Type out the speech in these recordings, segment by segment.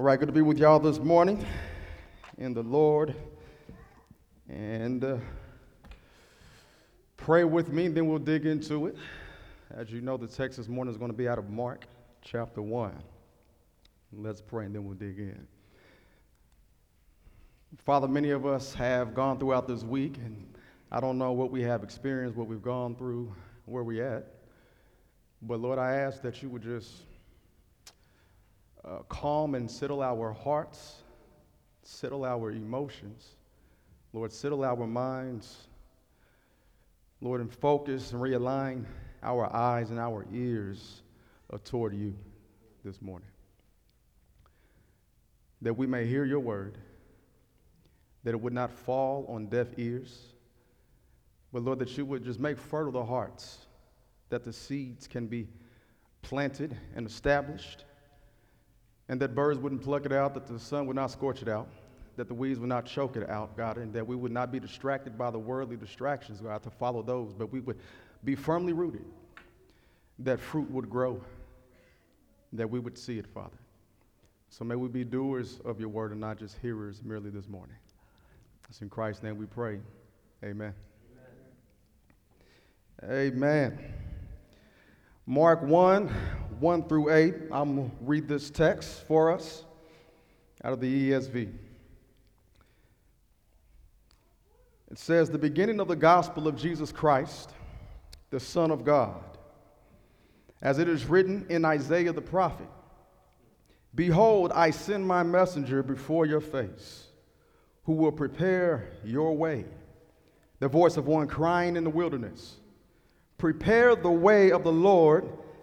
All right, good to be with y'all this morning in the Lord. And uh, pray with me, then we'll dig into it. As you know, the text this morning is going to be out of Mark chapter 1. Let's pray and then we'll dig in. Father, many of us have gone throughout this week, and I don't know what we have experienced, what we've gone through, where we're at. But Lord, I ask that you would just uh, calm and settle our hearts, settle our emotions. Lord, settle our minds. Lord, and focus and realign our eyes and our ears uh, toward you this morning. That we may hear your word, that it would not fall on deaf ears, but Lord, that you would just make fertile the hearts, that the seeds can be planted and established and that birds wouldn't pluck it out, that the sun would not scorch it out, that the weeds would not choke it out, God, and that we would not be distracted by the worldly distractions, God, to follow those, but we would be firmly rooted, that fruit would grow, that we would see it, Father. So may we be doers of your word and not just hearers merely this morning. It's in Christ's name we pray. Amen. Amen. Amen. Mark 1 1 through 8. I'm going to read this text for us out of the ESV. It says, The beginning of the gospel of Jesus Christ, the Son of God, as it is written in Isaiah the prophet Behold, I send my messenger before your face, who will prepare your way. The voice of one crying in the wilderness Prepare the way of the Lord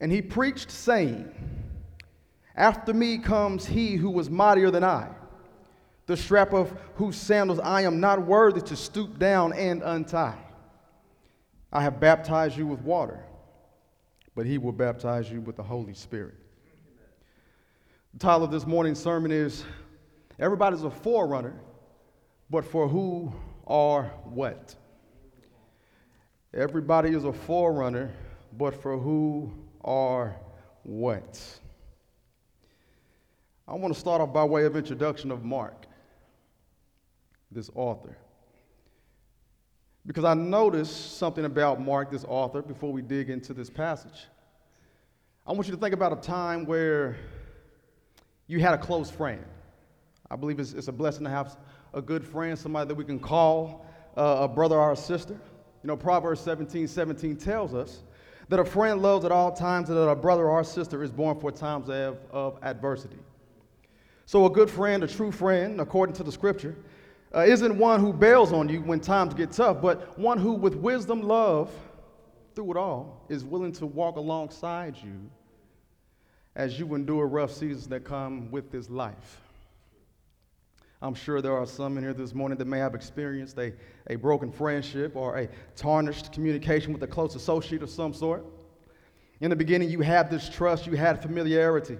And he preached, saying, After me comes he who was mightier than I, the strap of whose sandals I am not worthy to stoop down and untie. I have baptized you with water, but he will baptize you with the Holy Spirit. The title of this morning's sermon is Everybody's a forerunner, but for who or what? Everybody is a forerunner, but for who are what? I want to start off by way of introduction of Mark, this author. Because I noticed something about Mark, this author, before we dig into this passage. I want you to think about a time where you had a close friend. I believe it's, it's a blessing to have a good friend, somebody that we can call uh, a brother or a sister. You know, Proverbs 17 17 tells us that a friend loves at all times, and that a brother or sister is born for times of, of adversity. So, a good friend, a true friend, according to the scripture, uh, isn't one who bails on you when times get tough, but one who, with wisdom, love, through it all, is willing to walk alongside you as you endure rough seasons that come with this life. I'm sure there are some in here this morning that may have experienced a, a broken friendship or a tarnished communication with a close associate of some sort. In the beginning, you had this trust, you had familiarity.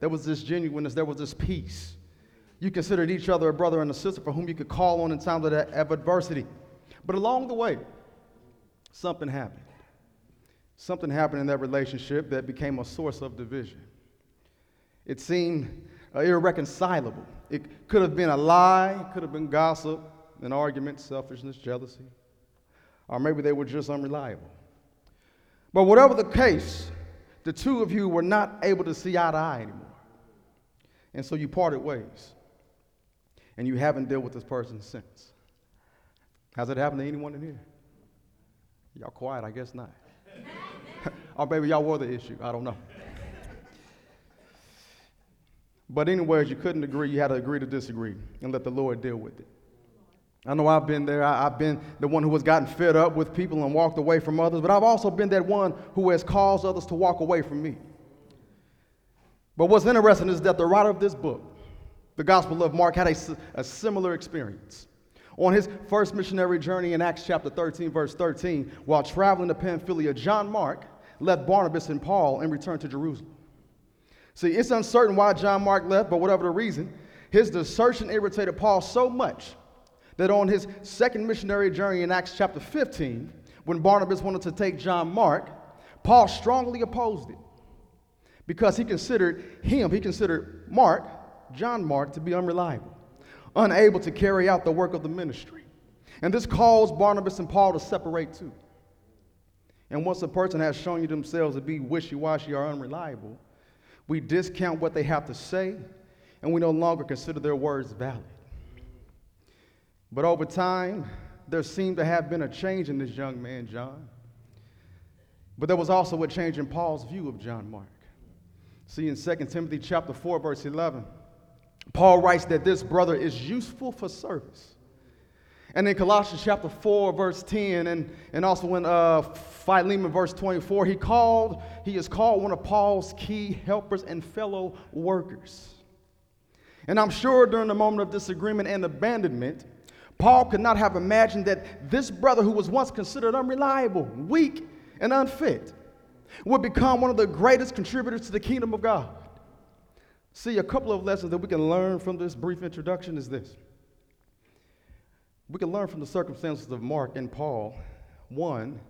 There was this genuineness, there was this peace. You considered each other a brother and a sister for whom you could call on in times of, adversity. But along the way, something happened. Something happened in that relationship that became a source of division. It seemed uh, irreconcilable. It could have been a lie, it could have been gossip, an argument, selfishness, jealousy, or maybe they were just unreliable. But whatever the case, the two of you were not able to see eye to eye anymore. And so you parted ways. And you haven't dealt with this person since. Has it happened to anyone in here? Y'all quiet, I guess not. or maybe y'all were the issue, I don't know. But, anyways, you couldn't agree. You had to agree to disagree and let the Lord deal with it. I know I've been there. I, have been the one who has gotten fed up with people and walked away from others, but I've also been that one who has caused others to walk away from me. But what's interesting is that the writer of this book, the Gospel of Mark, had a, a similar experience. On his first missionary journey in Acts chapter 13, verse 13, while traveling to Pamphylia, John Mark left Barnabas and Paul and returned to Jerusalem. See, it's uncertain why John Mark left, but whatever the reason, his desertion irritated Paul so much that on his second missionary journey in Acts chapter 15, when Barnabas wanted to take John Mark, Paul strongly opposed it because he considered him, he considered Mark, John Mark, to be unreliable, unable to carry out the work of the ministry. And this caused Barnabas and Paul to separate too. And once a person has shown you themselves to be wishy washy or unreliable, we discount what they have to say and we no longer consider their words valid. But over time, there seemed to have been a change in this young man, John. But there was also a change in Paul's view of John Mark. See, in 2 Timothy chapter 4, verse 11, Paul writes that this brother is useful for service. And in Colossians chapter 4, verse 10, and, and also in uh, Philemon verse 24, he called, he is called one of Paul's key helpers and fellow workers. And I'm sure during the moment of disagreement and abandonment, Paul could not have imagined that this brother, who was once considered unreliable, weak, and unfit, would become one of the greatest contributors to the kingdom of God. See, a couple of lessons that we can learn from this brief introduction is this. We can learn from the circumstances of Mark and Paul. One,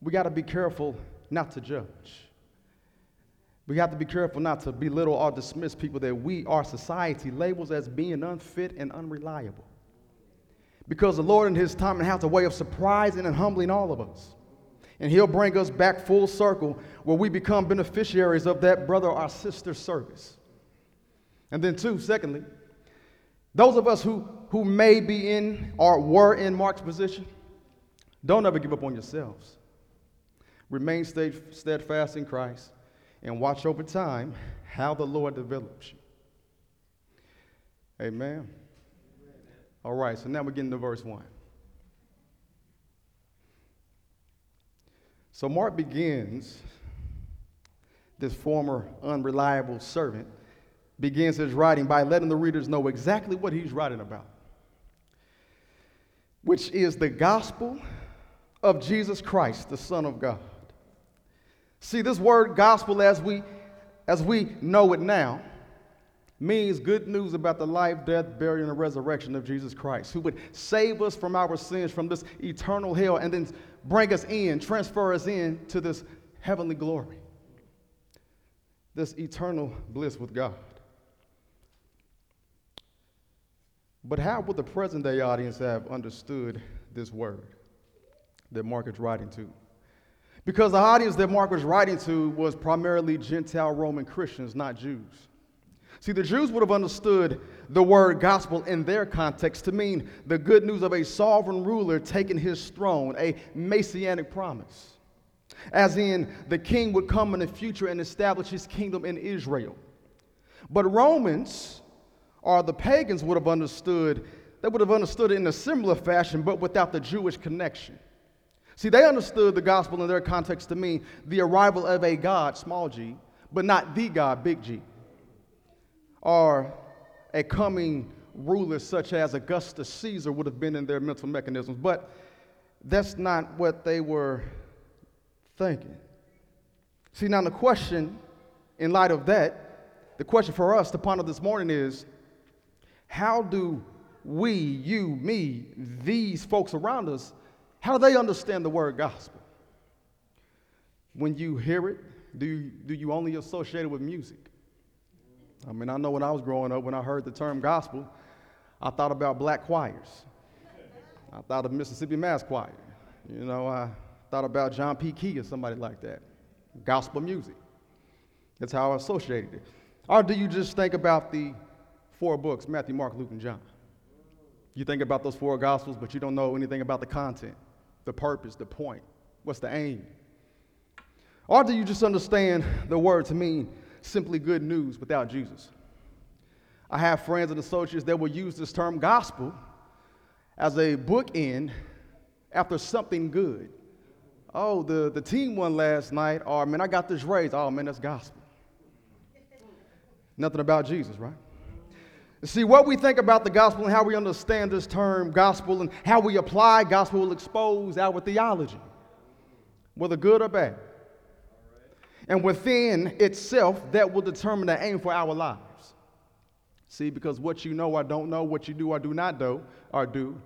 we got to be careful not to judge. We have to be careful not to belittle or dismiss people that we, our society, labels as being unfit and unreliable. Because the Lord in His time has a way of surprising and humbling all of us. And He'll bring us back full circle where we become beneficiaries of that brother or sister service. And then, two, secondly, those of us who, who may be in or were in Mark's position, don't ever give up on yourselves. Remain steadfast in Christ and watch over time how the Lord develops you. Amen. All right, so now we're getting to verse 1. So Mark begins, this former unreliable servant, begins his writing by letting the readers know exactly what he's writing about, which is the gospel of Jesus Christ, the Son of God. See, this word gospel, as we, as we know it now, means good news about the life, death, burial, and resurrection of Jesus Christ, who would save us from our sins, from this eternal hell, and then bring us in, transfer us in to this heavenly glory, this eternal bliss with God. But how would the present day audience have understood this word that Mark is writing to? Because the audience that Mark was writing to was primarily Gentile Roman Christians, not Jews. See, the Jews would have understood the word gospel in their context to mean the good news of a sovereign ruler taking his throne, a messianic promise. As in, the king would come in the future and establish his kingdom in Israel. But Romans, or the pagans, would have understood, they would have understood it in a similar fashion, but without the Jewish connection. See, they understood the gospel in their context to mean the arrival of a God, small g, but not the God, big G or a coming ruler such as Augustus Caesar would have been in their mental mechanisms. But that's not what they were thinking. See, now the question, in light of that, the question for us to ponder this morning is how do we, you, me, these folks around us, how do they understand the word gospel? When you hear it, do you, do you only associate it with music? I mean, I know when I was growing up, when I heard the term gospel, I thought about black choirs. I thought of Mississippi Mass Choir. You know, I thought about John P. Kee or somebody like that. Gospel music. That's how I associated it. Or do you just think about the four books Matthew, Mark, Luke, and John? You think about those four gospels, but you don't know anything about the content, the purpose, the point. What's the aim? Or do you just understand the word to mean simply good news without Jesus. I have friends and associates that will use this term gospel as a bookend after something good. Oh, the, the team won last night, or man, I got this raise. Oh, man, that's gospel. Nothing about Jesus, right? See, what we think about the gospel and how we understand this term gospel and how we apply gospel will expose our theology, whether good or bad. And within itself, that will determine the aim for our lives. See, because what you know or don't know, what you do or do not do, or do,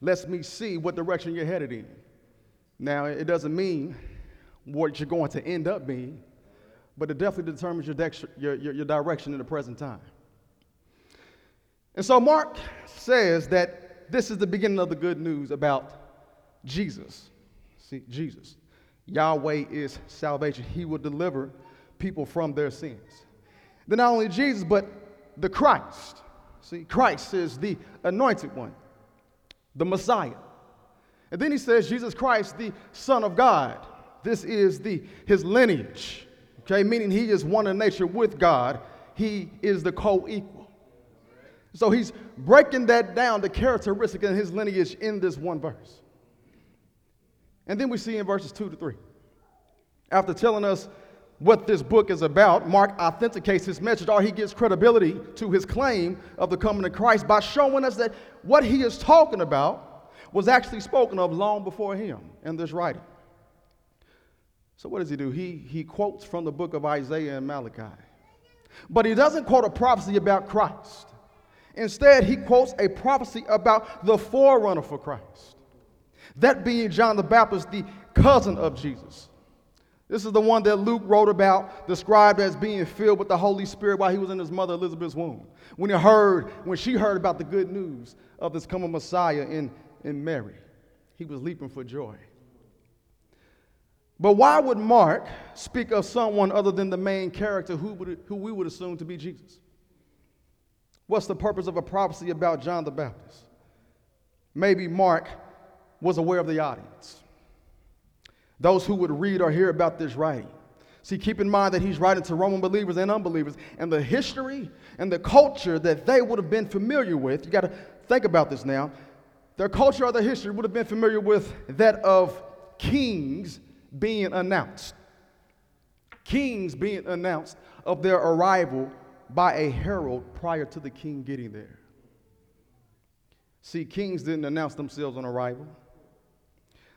lets me see what direction you're headed in. Now, it doesn't mean what you're going to end up being, but it definitely determines your, de- your, your, your direction in the present time. And so Mark says that this is the beginning of the good news about Jesus. See, Jesus. Yahweh is salvation. He will deliver people from their sins. Then not only Jesus, but the Christ. See, Christ is the anointed one, the Messiah. And then he says, Jesus Christ, the Son of God. This is the, his lineage, okay, meaning he is one in nature with God. He is the co equal. So he's breaking that down, the characteristic of his lineage in this one verse. And then we see in verses 2 to 3. After telling us what this book is about, Mark authenticates his message, or he gives credibility to his claim of the coming of Christ by showing us that what he is talking about was actually spoken of long before him in this writing. So, what does he do? He, he quotes from the book of Isaiah and Malachi. But he doesn't quote a prophecy about Christ. Instead, he quotes a prophecy about the forerunner for Christ. That being John the Baptist, the cousin of Jesus. This is the one that Luke wrote about, described as being filled with the Holy Spirit while he was in his mother Elizabeth's womb. When he heard, when she heard about the good news of this coming Messiah in, in Mary, he was leaping for joy. But why would Mark speak of someone other than the main character who, would, who we would assume to be Jesus? What's the purpose of a prophecy about John the Baptist? Maybe Mark was aware of the audience those who would read or hear about this writing. See, keep in mind that he's writing to Roman believers and unbelievers, and the history and the culture that they would have been familiar with. You got to think about this now. Their culture or their history would have been familiar with that of kings being announced. Kings being announced of their arrival by a herald prior to the king getting there. See, kings didn't announce themselves on arrival.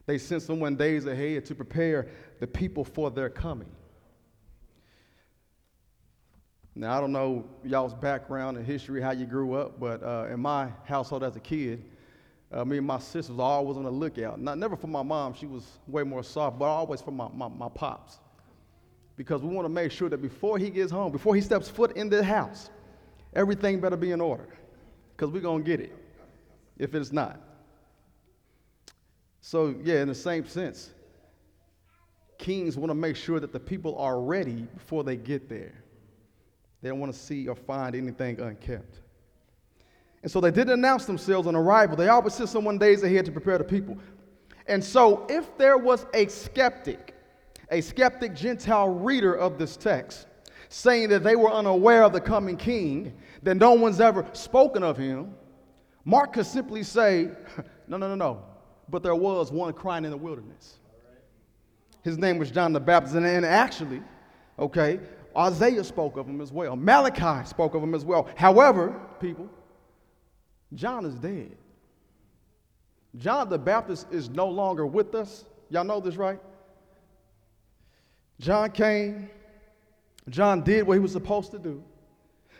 They sent someone days ahead to prepare the people for their coming. Now, I don't know y'all's background and history, how you grew up, but uh, in my household as a kid, uh, me and my sisters always on the lookout. Not never for my mom, she was way more soft, but always for my, my, my pops. Because we want to make sure that before he gets home, before he steps foot in the house, everything better be in order. Because we're going to get it if it's not. So, yeah, in the same sense, kings want to make sure that the people are ready before they get there. They don't want to see or find anything unkept. And so they didn't announce themselves on arrival. They always sent someone days ahead to prepare the people. And so, if there was a skeptic, a skeptic Gentile reader of this text, saying that they were unaware of the coming king, that no one's ever spoken of him, Mark could simply say, No, no, no, no but there was one crying in the wilderness. His name was John the Baptist. And, actually, okay, Isaiah spoke of him as well. Malachi spoke of him as well. However, people, John is dead. John the Baptist is no longer with us. Y'all know this, right? John came. John did what he was supposed to do.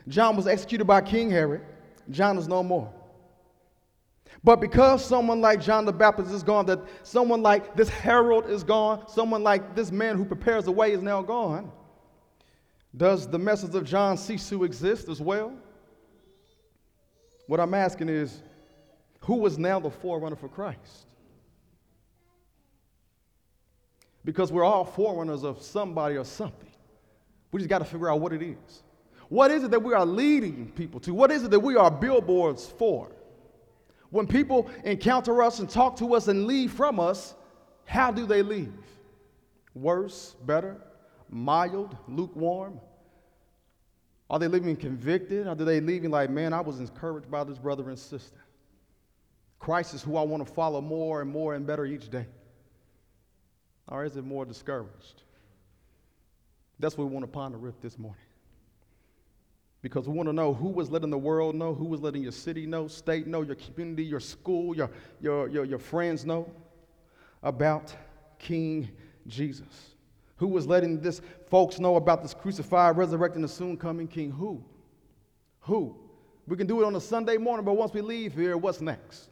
John was executed by King Herod. John is no more. But because someone like John the Baptist is gone, that someone like this herald is gone, someone like this man who prepares the way is now gone, does the message of John cease to exist as well? What I'm asking is, who is now the forerunner for Christ? Because we're all forerunners of somebody or something. We just got to figure out what it is. What is it that we are leading people to? What is it that we are billboards for? When people encounter us and talk to us and leave from us, how do they leave? Worse, better, mild, lukewarm? Are they leaving convicted? Or are they leaving like, man, I was encouraged by this brother and sister? Christ is who I want to follow more and more and better each day. Or is it more discouraged? That's what we want to ponder with this morning. because we want to know who was letting the world know, who was letting your city know, state know, your community, your school, your, your, your, your friends know about King Jesus. Who was letting this folks know about this crucified, resurrected, and soon coming King? Who? Who? We can do it on a Sunday morning, but once we leave here, what's next?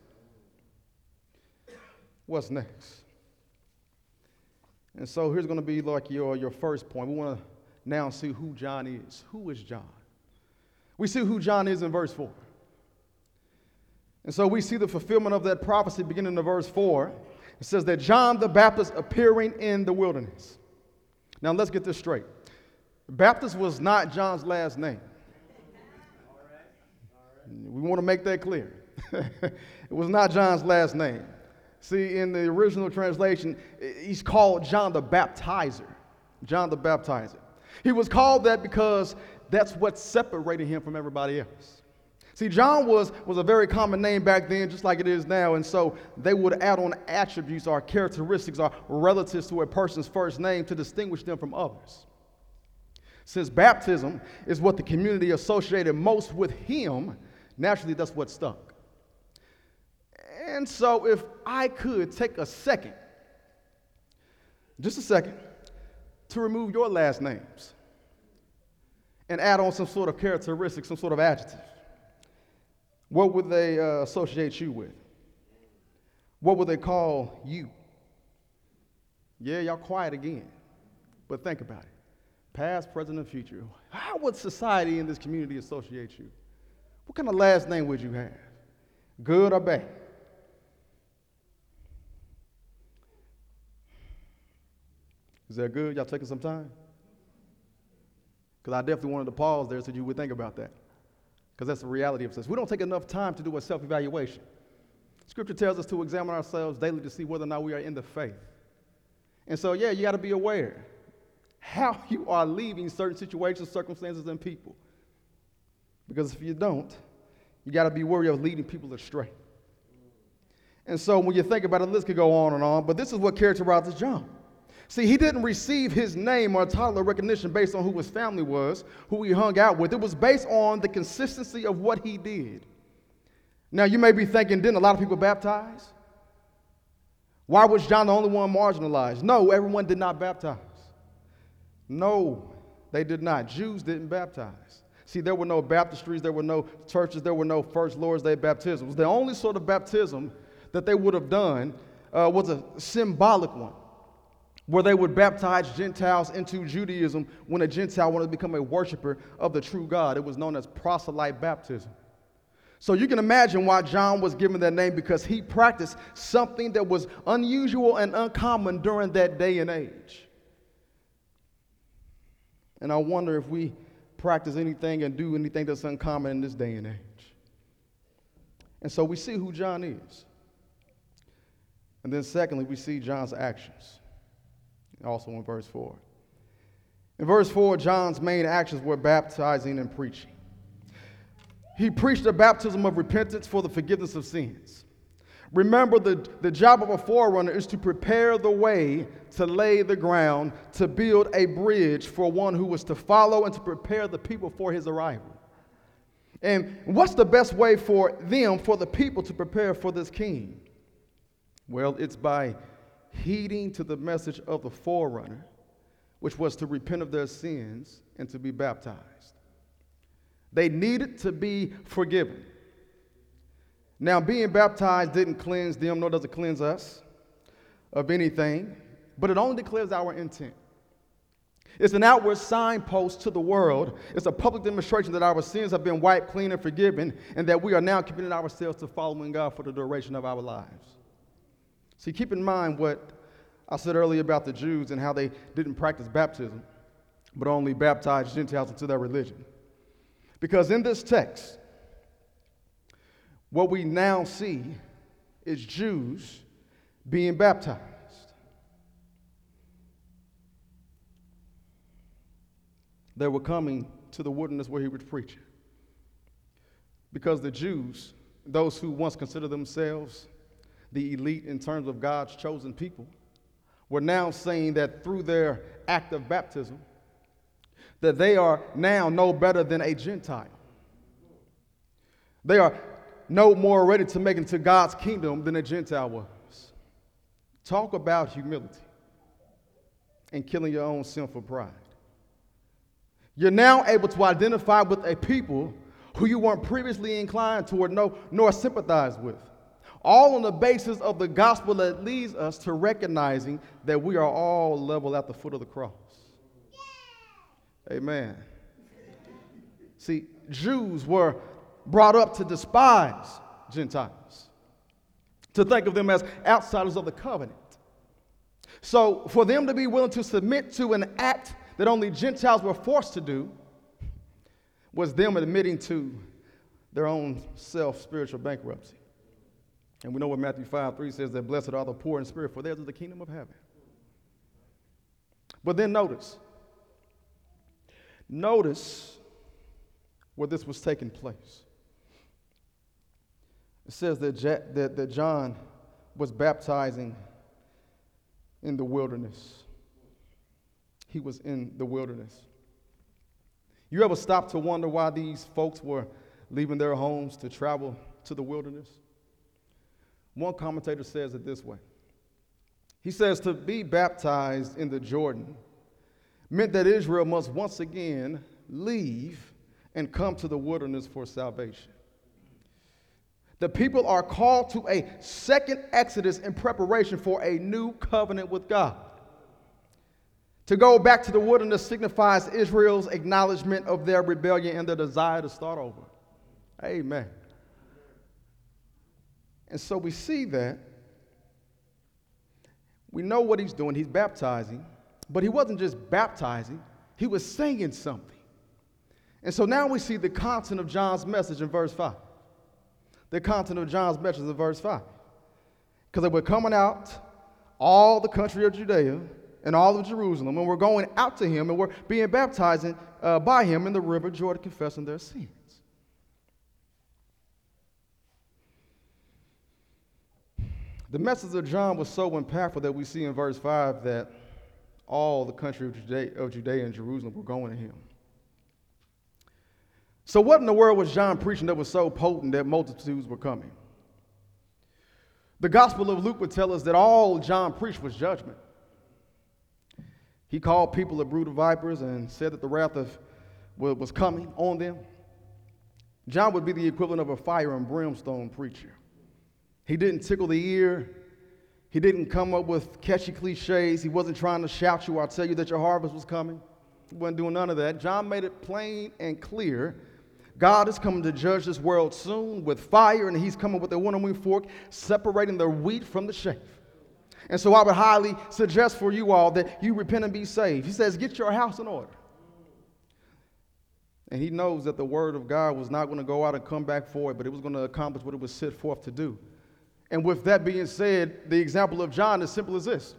What's next? And so here's going to be like your, your first point. We want to now see who John is. Who is John? We see who John is in verse 4. And so we see the fulfillment of that prophecy beginning in verse 4. It says that John the Baptist appearing in the wilderness. Now let's get this straight. Baptist was not John's last name. We want to make that clear. it was not John's last name. See, in the original translation, he's called John the Baptizer. John the Baptizer. He was called that because that's what separated him from everybody else. See, John was, was a very common name back then, just like it is now, and so they would add on attributes or characteristics or relatives to a person's first name to distinguish them from others. Since baptism is what the community associated most with him, naturally that's what stuck. And so, if I could take a second, just a second, to remove your last names and add on some sort of characteristic, some sort of adjective, what would they uh, associate you with? What would they call you? Yeah, y'all quiet again. But think about it past, present, and future. How would society in this community associate you? What kind of last name would you have? Good or bad? Is that good? Y'all taking some time? Because I definitely wanted to pause there so you would think about that. Because that's the reality of this. We don't take enough time to do a self evaluation. Scripture tells us to examine ourselves daily to see whether or not we are in the faith. And so, yeah, you got to be aware how you are leaving certain situations, circumstances, and people. Because if you don't, you got to be worried of leading people astray. And so when you think about it, this could go on and on, but this is what characterizes John. See, he didn't receive his name or title of recognition based on who his family was, who he hung out with. It was based on the consistency of what he did. Now, you may be thinking, didn't a lot of people baptize? Why was John the only one marginalized? No, everyone did not baptize. No, they did not. Jews didn't baptize. See, there were no baptistries, there were no churches, there were no first Lord's Day baptisms. The only sort of baptism that they would have done uh, was a symbolic one where they would baptize Gentiles into Judaism when a Gentile wanted to become a worshiper of the true God. It was known as proselyte baptism. So you can imagine why John was given that name because he practiced something that was unusual and uncommon during that day and age. And I wonder if we practice anything and do anything that's uncommon in this day and age. And so we see who John is. And then, secondly, we see John's actions also in verse 4. In verse 4, John's main actions were baptizing and preaching. He preached a baptism of repentance for the forgiveness of sins. Remember, the, the job of a forerunner is to prepare the way, to lay the ground, to build a bridge for one who was to follow and to prepare the people for his arrival. And what's the best way for them, for the people, to prepare for this king? Well, it's by heeding to the message of the forerunner, which was to repent of their sins and to be baptized. They needed to be forgiven. Now, being baptized didn't cleanse them, nor does it cleanse us of anything, but it only declares our intent. It's an outward signpost to the world. It's a public demonstration that our sins have been wiped clean and forgiven, and that we are now committing ourselves to following God for the duration of our lives. See, keep in mind what I said earlier about the Jews and how they didn't practice baptism, but only baptized Gentiles into their religion. Because in this text, what we now see is Jews being baptized. They were coming to the wilderness where he was preaching. Because the Jews, those who once considered themselves the elite in terms of God's chosen people, were now saying that through their act of baptism, that they are now no better than a Gentile. They are no more ready to make into God's kingdom than a Gentile was. Talk about humility and killing your own sinful pride. You're now able to identify with a people who you weren't previously inclined toward no, nor sympathize with. All on the basis of the gospel that leads us to recognizing that we are all level at the foot of the cross. Amen. See, Jews were brought up to despise Gentiles, to think of them as outsiders of the covenant. So, for them to be willing to submit to an act that only Gentiles were forced to do was them admitting to their own self spiritual bankruptcy. And we know what Matthew 5 3 says that blessed are the poor in spirit, for theirs is the kingdom of heaven. But then notice, notice where this was taking place. It says that, that, that John was baptizing in the wilderness. He was in the wilderness. You ever stop to wonder why these folks were leaving their homes to travel to the wilderness? One commentator says it this way He says, To be baptized in the Jordan meant that Israel must once again leave and come to the wilderness for salvation. The people are called to a second exodus in preparation for a new covenant with God. To go back to the wilderness signifies Israel's acknowledgement of their rebellion and their desire to start over. Amen. And so we see that. We know what he's doing. He's baptizing. But he wasn't just baptizing, he was saying something. And so now we see the content of John's message in verse 5 the content of John's message in verse 5. Because they were coming out all the country of Judea and all of Jerusalem, and we're going out to him, and we're being baptized uh, by him in the river Jordan, confessing their sins. The message of John was so impactful that we see in verse 5 that all the country of Judea, of Judea and Jerusalem were going to him. So, what in the world was John preaching that was so potent that multitudes were coming? The Gospel of Luke would tell us that all John preached was judgment. He called people a brood of vipers and said that the wrath of was coming on them. John would be the equivalent of a fire and brimstone preacher. He didn't tickle the ear. He didn't come up with catchy cliches. He wasn't trying to shout you or tell you that your harvest was coming. He wasn't doing none of that. John made it plain and clear God is coming to judge this world soon with fire, and He's coming with a winnowing fork, separating the wheat from the chaff. And so I would highly suggest for you all that you repent and be saved. He says, Get your house in order. And he knows that the word of God was not going to go out and come back for it, but it was going to accomplish what it was set forth to do. And with that being said, the example of John is simple as this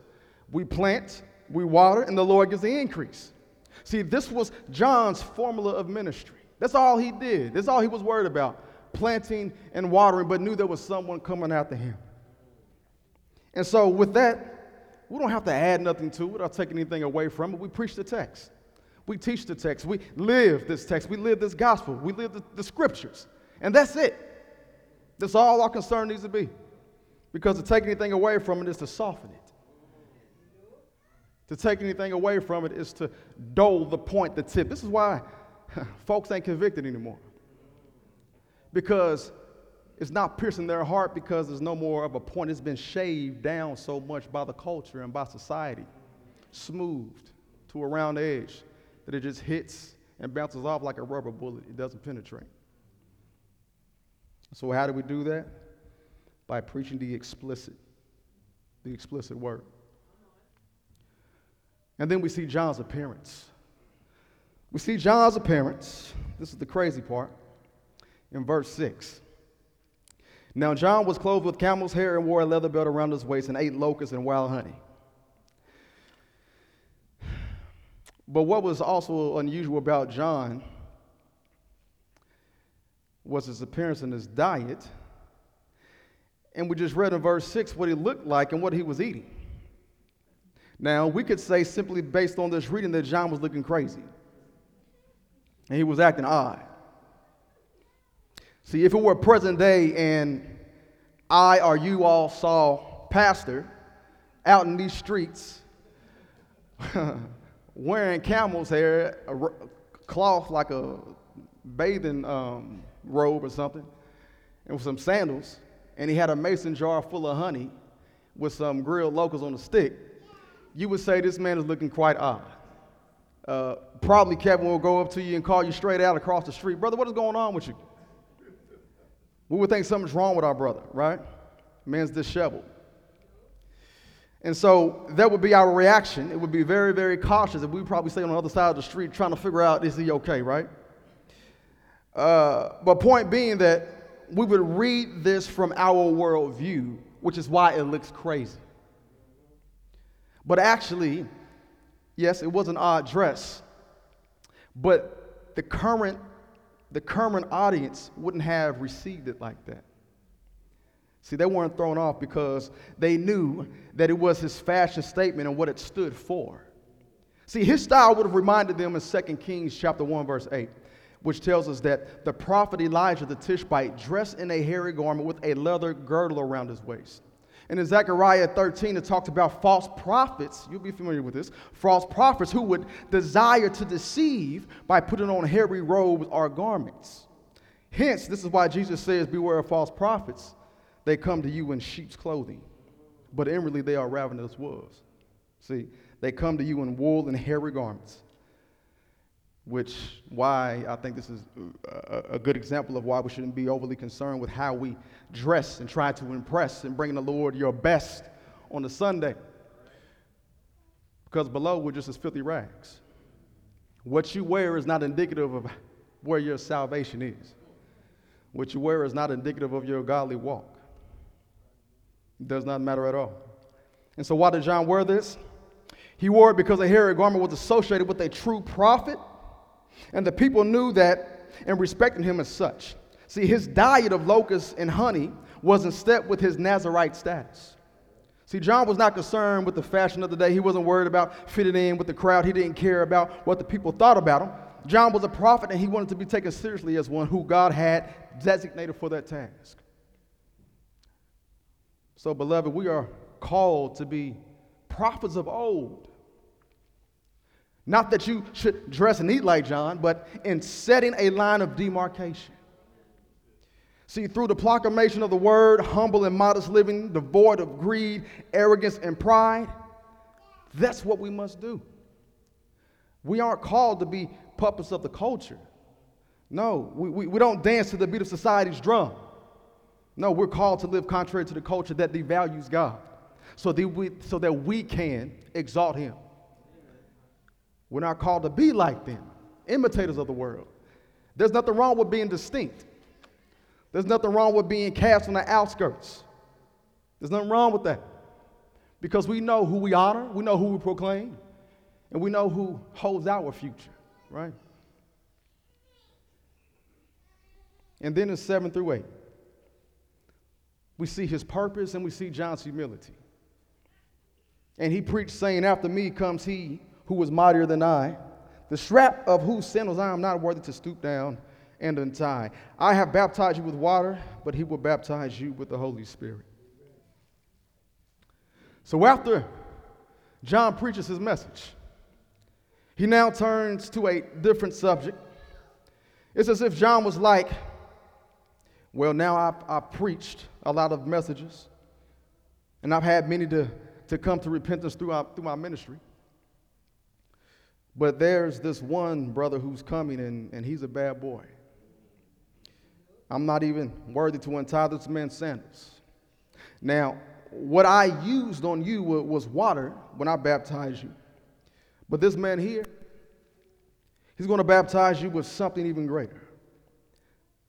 we plant, we water, and the Lord gives the increase. See, this was John's formula of ministry. That's all he did. That's all he was worried about planting and watering, but knew there was someone coming after him. And so, with that, we don't have to add nothing to it or take anything away from it. We preach the text, we teach the text, we live this text, we live this gospel, we live the, the scriptures. And that's it. That's all our concern needs to be. Because to take anything away from it is to soften it. To take anything away from it is to dull the point, the tip. This is why folks ain't convicted anymore. Because it's not piercing their heart because there's no more of a point. It's been shaved down so much by the culture and by society, smoothed to a round edge that it just hits and bounces off like a rubber bullet. It doesn't penetrate. So, how do we do that? By preaching the explicit, the explicit word. And then we see John's appearance. We see John's appearance. This is the crazy part. In verse 6. Now, John was clothed with camel's hair and wore a leather belt around his waist and ate locusts and wild honey. But what was also unusual about John was his appearance and his diet. And we just read in verse 6 what he looked like and what he was eating. Now, we could say simply based on this reading that John was looking crazy. and he was acting odd. See, if it were present day and I or you all saw Pastor out in these streets wearing camel's hair, a cloth like a bathing um, robe or something, and with some sandals, and he had a mason jar full of honey with some grilled locals on a stick, you would say this man is looking quite odd. Uh, probably Kevin will go up to you and call you straight out across the street, brother, what is going on with you? We would think something's wrong with our brother, right? Man's disheveled. And so that would be our reaction. It would be very, very cautious. And we'd probably stay on the other side of the street trying to figure out is he okay, right? Uh, but point being that we would read this from our worldview, which is why it looks crazy. But actually, yes, it was an odd dress, but the current, the current audience wouldn't have received it like that. See, they weren't thrown off because they knew that it was his fashion statement and what it stood for. See, his style would have reminded them in 2 Kings chapter 1, verse 8, which tells us that the prophet Elijah the Tishbite dressed in a hairy garment with a leather girdle around his waist. And in Zechariah 13, it talks about false prophets. You'll be familiar with this. False prophets who would desire to deceive by putting on hairy robes or garments. Hence, this is why Jesus says, Beware of false prophets they come to you in sheep's clothing, but inwardly they are ravenous wolves. See, they come to you in wool and hairy garments, which why I think this is uh, a, a, good example of why we shouldn't be overly concerned with how we dress and try to impress and bring the Lord your best on a Sunday. Because below we're just as filthy rags. What you wear is not indicative of where your salvation is. What you wear is not indicative of your godly walk. It does not matter at all. And so, why did John wear this? He wore it because a hairy garment was associated with a true prophet, and the people knew that and respected him as such. See, his diet of locusts and honey was in step with his Nazarite status. See, John was not concerned with the fashion of the day. He wasn't worried about fitting in with the crowd. He didn't care about what the people thought about him. John was a prophet and he wanted to be taken seriously as one who God had designated for that task. So, beloved, we are called to be prophets of old. Not that you should dress and eat like John, but in setting a line of demarcation. See, through the proclamation of the word, humble and modest living, devoid of greed, arrogance, and pride, that's what we must do. We aren't called to be puppets of the culture. No, we, we, we don't dance to the beat of society's drum. No, we're called to live contrary to the culture that devalues God so that we, so that we can exalt Him. We're not called to be like them, imitators of the world. There's nothing wrong with being distinct. There's nothing wrong with being cast on the outskirts. There's nothing wrong with that. Because we know who we honor, we know who we proclaim, and we know who holds our future, right? And then in 7 through 8 we see his purpose and we see John's humility. And he preached, saying, After me comes he who was mightier than I, the strap of whose sandals I am not worthy to stoop down and untie. I have baptized you with water, but he will baptize you with the Holy Spirit. So after John preaches his message, he now turns to a different subject. It's as if John was like, well, now I've, I've preached a lot of messages, and I've had many to, to come to repentance through, our, through my ministry. But there's this one brother who's coming, and, and he's a bad boy. I'm not even worthy to untie this man's sandals. Now, what I used on you was water when I baptized you. But this man here, he's going to baptize you with something even greater.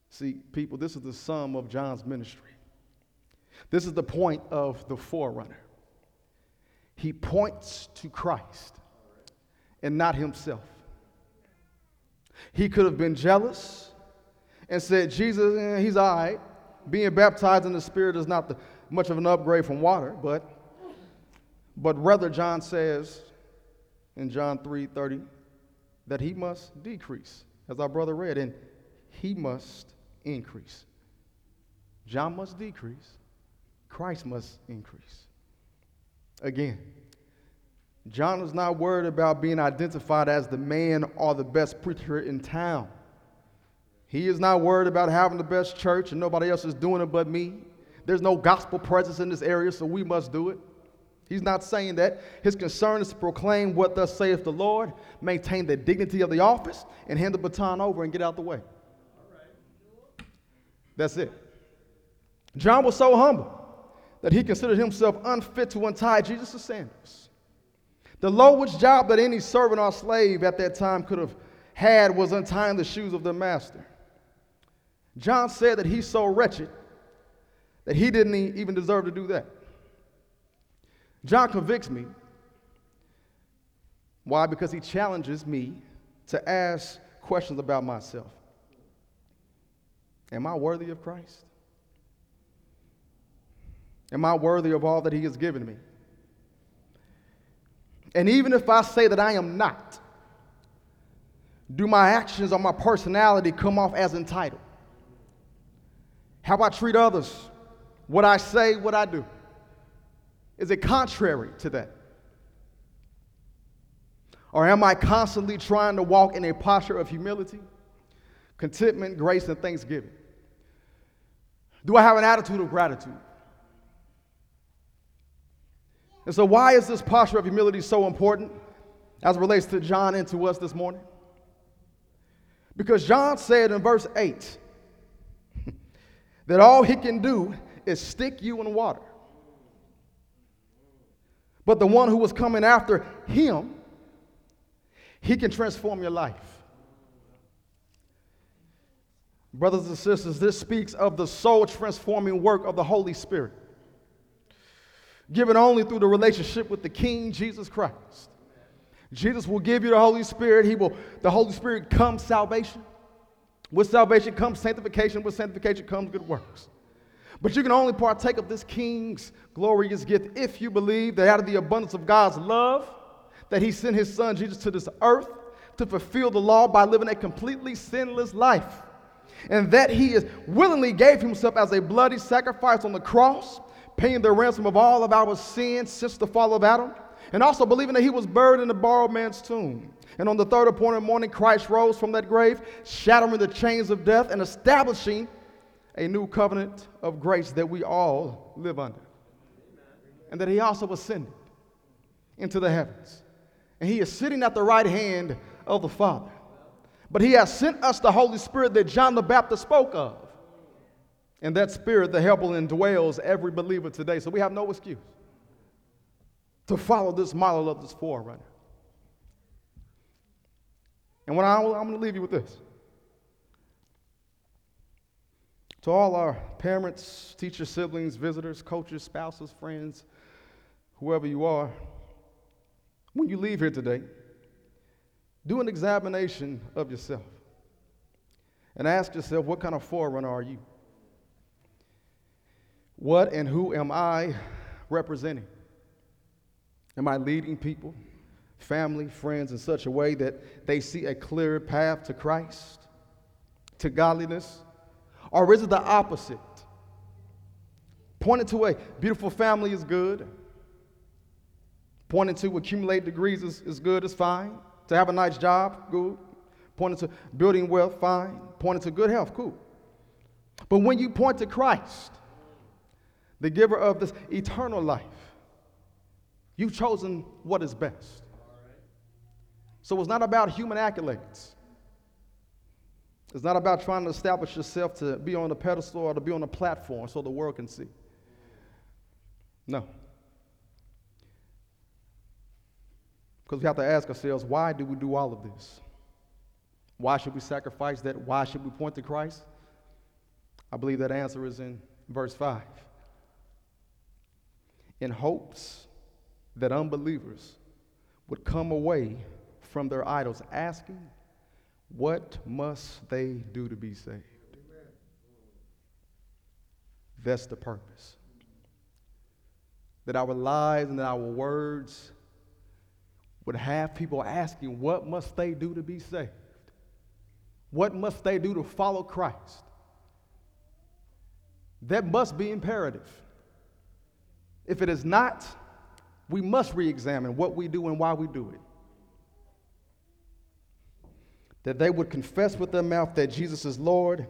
See, people, this is the sum of John's ministry. This is the point of the forerunner. He points to Christ and not himself. He could have been jealous and said, Jesus, eh, he's all right. Being baptized in the Spirit is not the, much of an upgrade from water, but, but rather, John says in John 3 30, that he must decrease as our brother read, and he must increase. John must decrease, Christ must increase. Again, John is not worried about being identified as the man or the best preacher in town. He is not worried about having the best church and nobody else is doing it but me. There's no gospel presence in this area, so we must do it. He's not saying that. His concern is to proclaim what thus saith the Lord, maintain the dignity of the office, and hand the baton over and get out the way. That's it. John was so humble that he considered himself unfit to untie Jesus' sandals. The lowest job that any servant or slave at that time could have had was untying the shoes of the master. John said that he's so wretched that he didn't even deserve to do that. John convicts me. Why? Because he challenges me to ask questions about myself. Am I worthy of Christ? Am I worthy of all that he has given me? And even if I say that I am not, do my actions or my personality come off as entitled? How I treat others, what I say, what I do. Is it contrary to that? Or am I constantly trying to walk in a posture of humility, contentment, grace, and thanksgiving? Do I have an attitude of gratitude? And so, why is this posture of humility so important as it relates to John and to us this morning? Because John said in verse 8 that all he can do is stick you in water. But the one who was coming after him, he can transform your life. Brothers and sisters, this speaks of the soul transforming work of the Holy Spirit, given only through the relationship with the King Jesus Christ. Jesus will give you the Holy Spirit. He will, the Holy Spirit comes salvation. With salvation comes sanctification. With sanctification comes good works. But you can only partake of this king's glorious gift if you believe that out of the abundance of God's love, that he sent his son Jesus to this earth to fulfill the law by living a completely sinless life. And that he is willingly gave himself as a bloody sacrifice on the cross, paying the ransom of all of our sins since the fall of Adam, and also believing that he was buried in the borrowed man's tomb. And on the third appointed morning, Christ rose from that grave, shattering the chains of death and establishing a new covenant of grace that we all live under. And that he also ascended into the heavens. And he is sitting at the right hand of the Father. But he has sent us the Holy Spirit that John the Baptist spoke of. And that spirit, the helper, indwells every believer today. So we have no excuse to follow this model of this forerunner. And what I, I'm going to leave you with this. To all our parents, teachers, siblings, visitors, coaches, spouses, friends, whoever you are, when you leave here today, do an examination of yourself and ask yourself what kind of forerunner are you? What and who am I representing? Am I leading people, family, friends in such a way that they see a clear path to Christ, to godliness? Or is it the opposite? Pointing to a beautiful family is good. Pointing to accumulate degrees is, is good, is fine. To have a nice job, good. Pointing to building wealth, fine. Pointing to good health, cool. But when you point to Christ, the giver of this eternal life, you've chosen what is best. So it's not about human accolades. It's not about trying to establish yourself to be on a pedestal or to be on a platform so the world can see. No. Because we have to ask ourselves, why do we do all of this? Why should we sacrifice that? Why should we point to Christ? I believe that answer is in verse 5. In hopes that unbelievers would come away from their idols asking, what must they do to be saved? That's the purpose. That our lives and our words would have people asking, What must they do to be saved? What must they do to follow Christ? That must be imperative. If it is not, we must re examine what we do and why we do it. That they would confess with their mouth that Jesus is Lord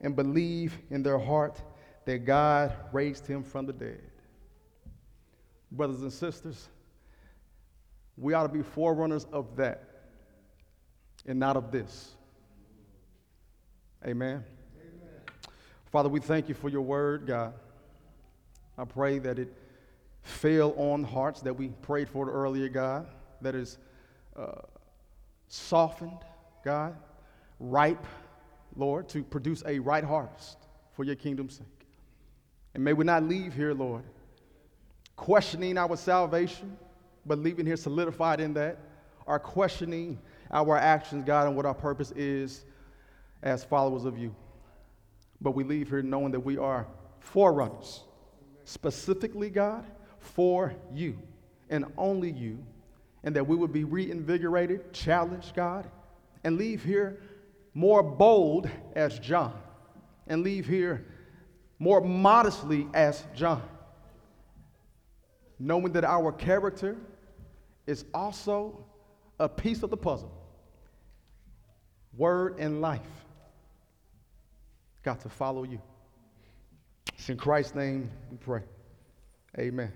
and believe in their heart that God raised him from the dead. Brothers and sisters, we ought to be forerunners of that and not of this. Amen. Amen. Father, we thank you for your word, God. I pray that it fell on hearts that we prayed for earlier, God, that is uh, softened, God, ripe, Lord, to produce a right harvest for your kingdom's sake. And may we not leave here, Lord, questioning our salvation, but leaving here solidified in that, or questioning our actions, God, and what our purpose is as followers of you. But we leave here knowing that we are forerunners, specifically, God, for you and only you, and that we would be reinvigorated, challenged, God, and leave here more bold as John, and leave here more modestly as John, knowing that our character is also a piece of the puzzle. Word and life got to follow you. It's in Christ's name we pray. Amen.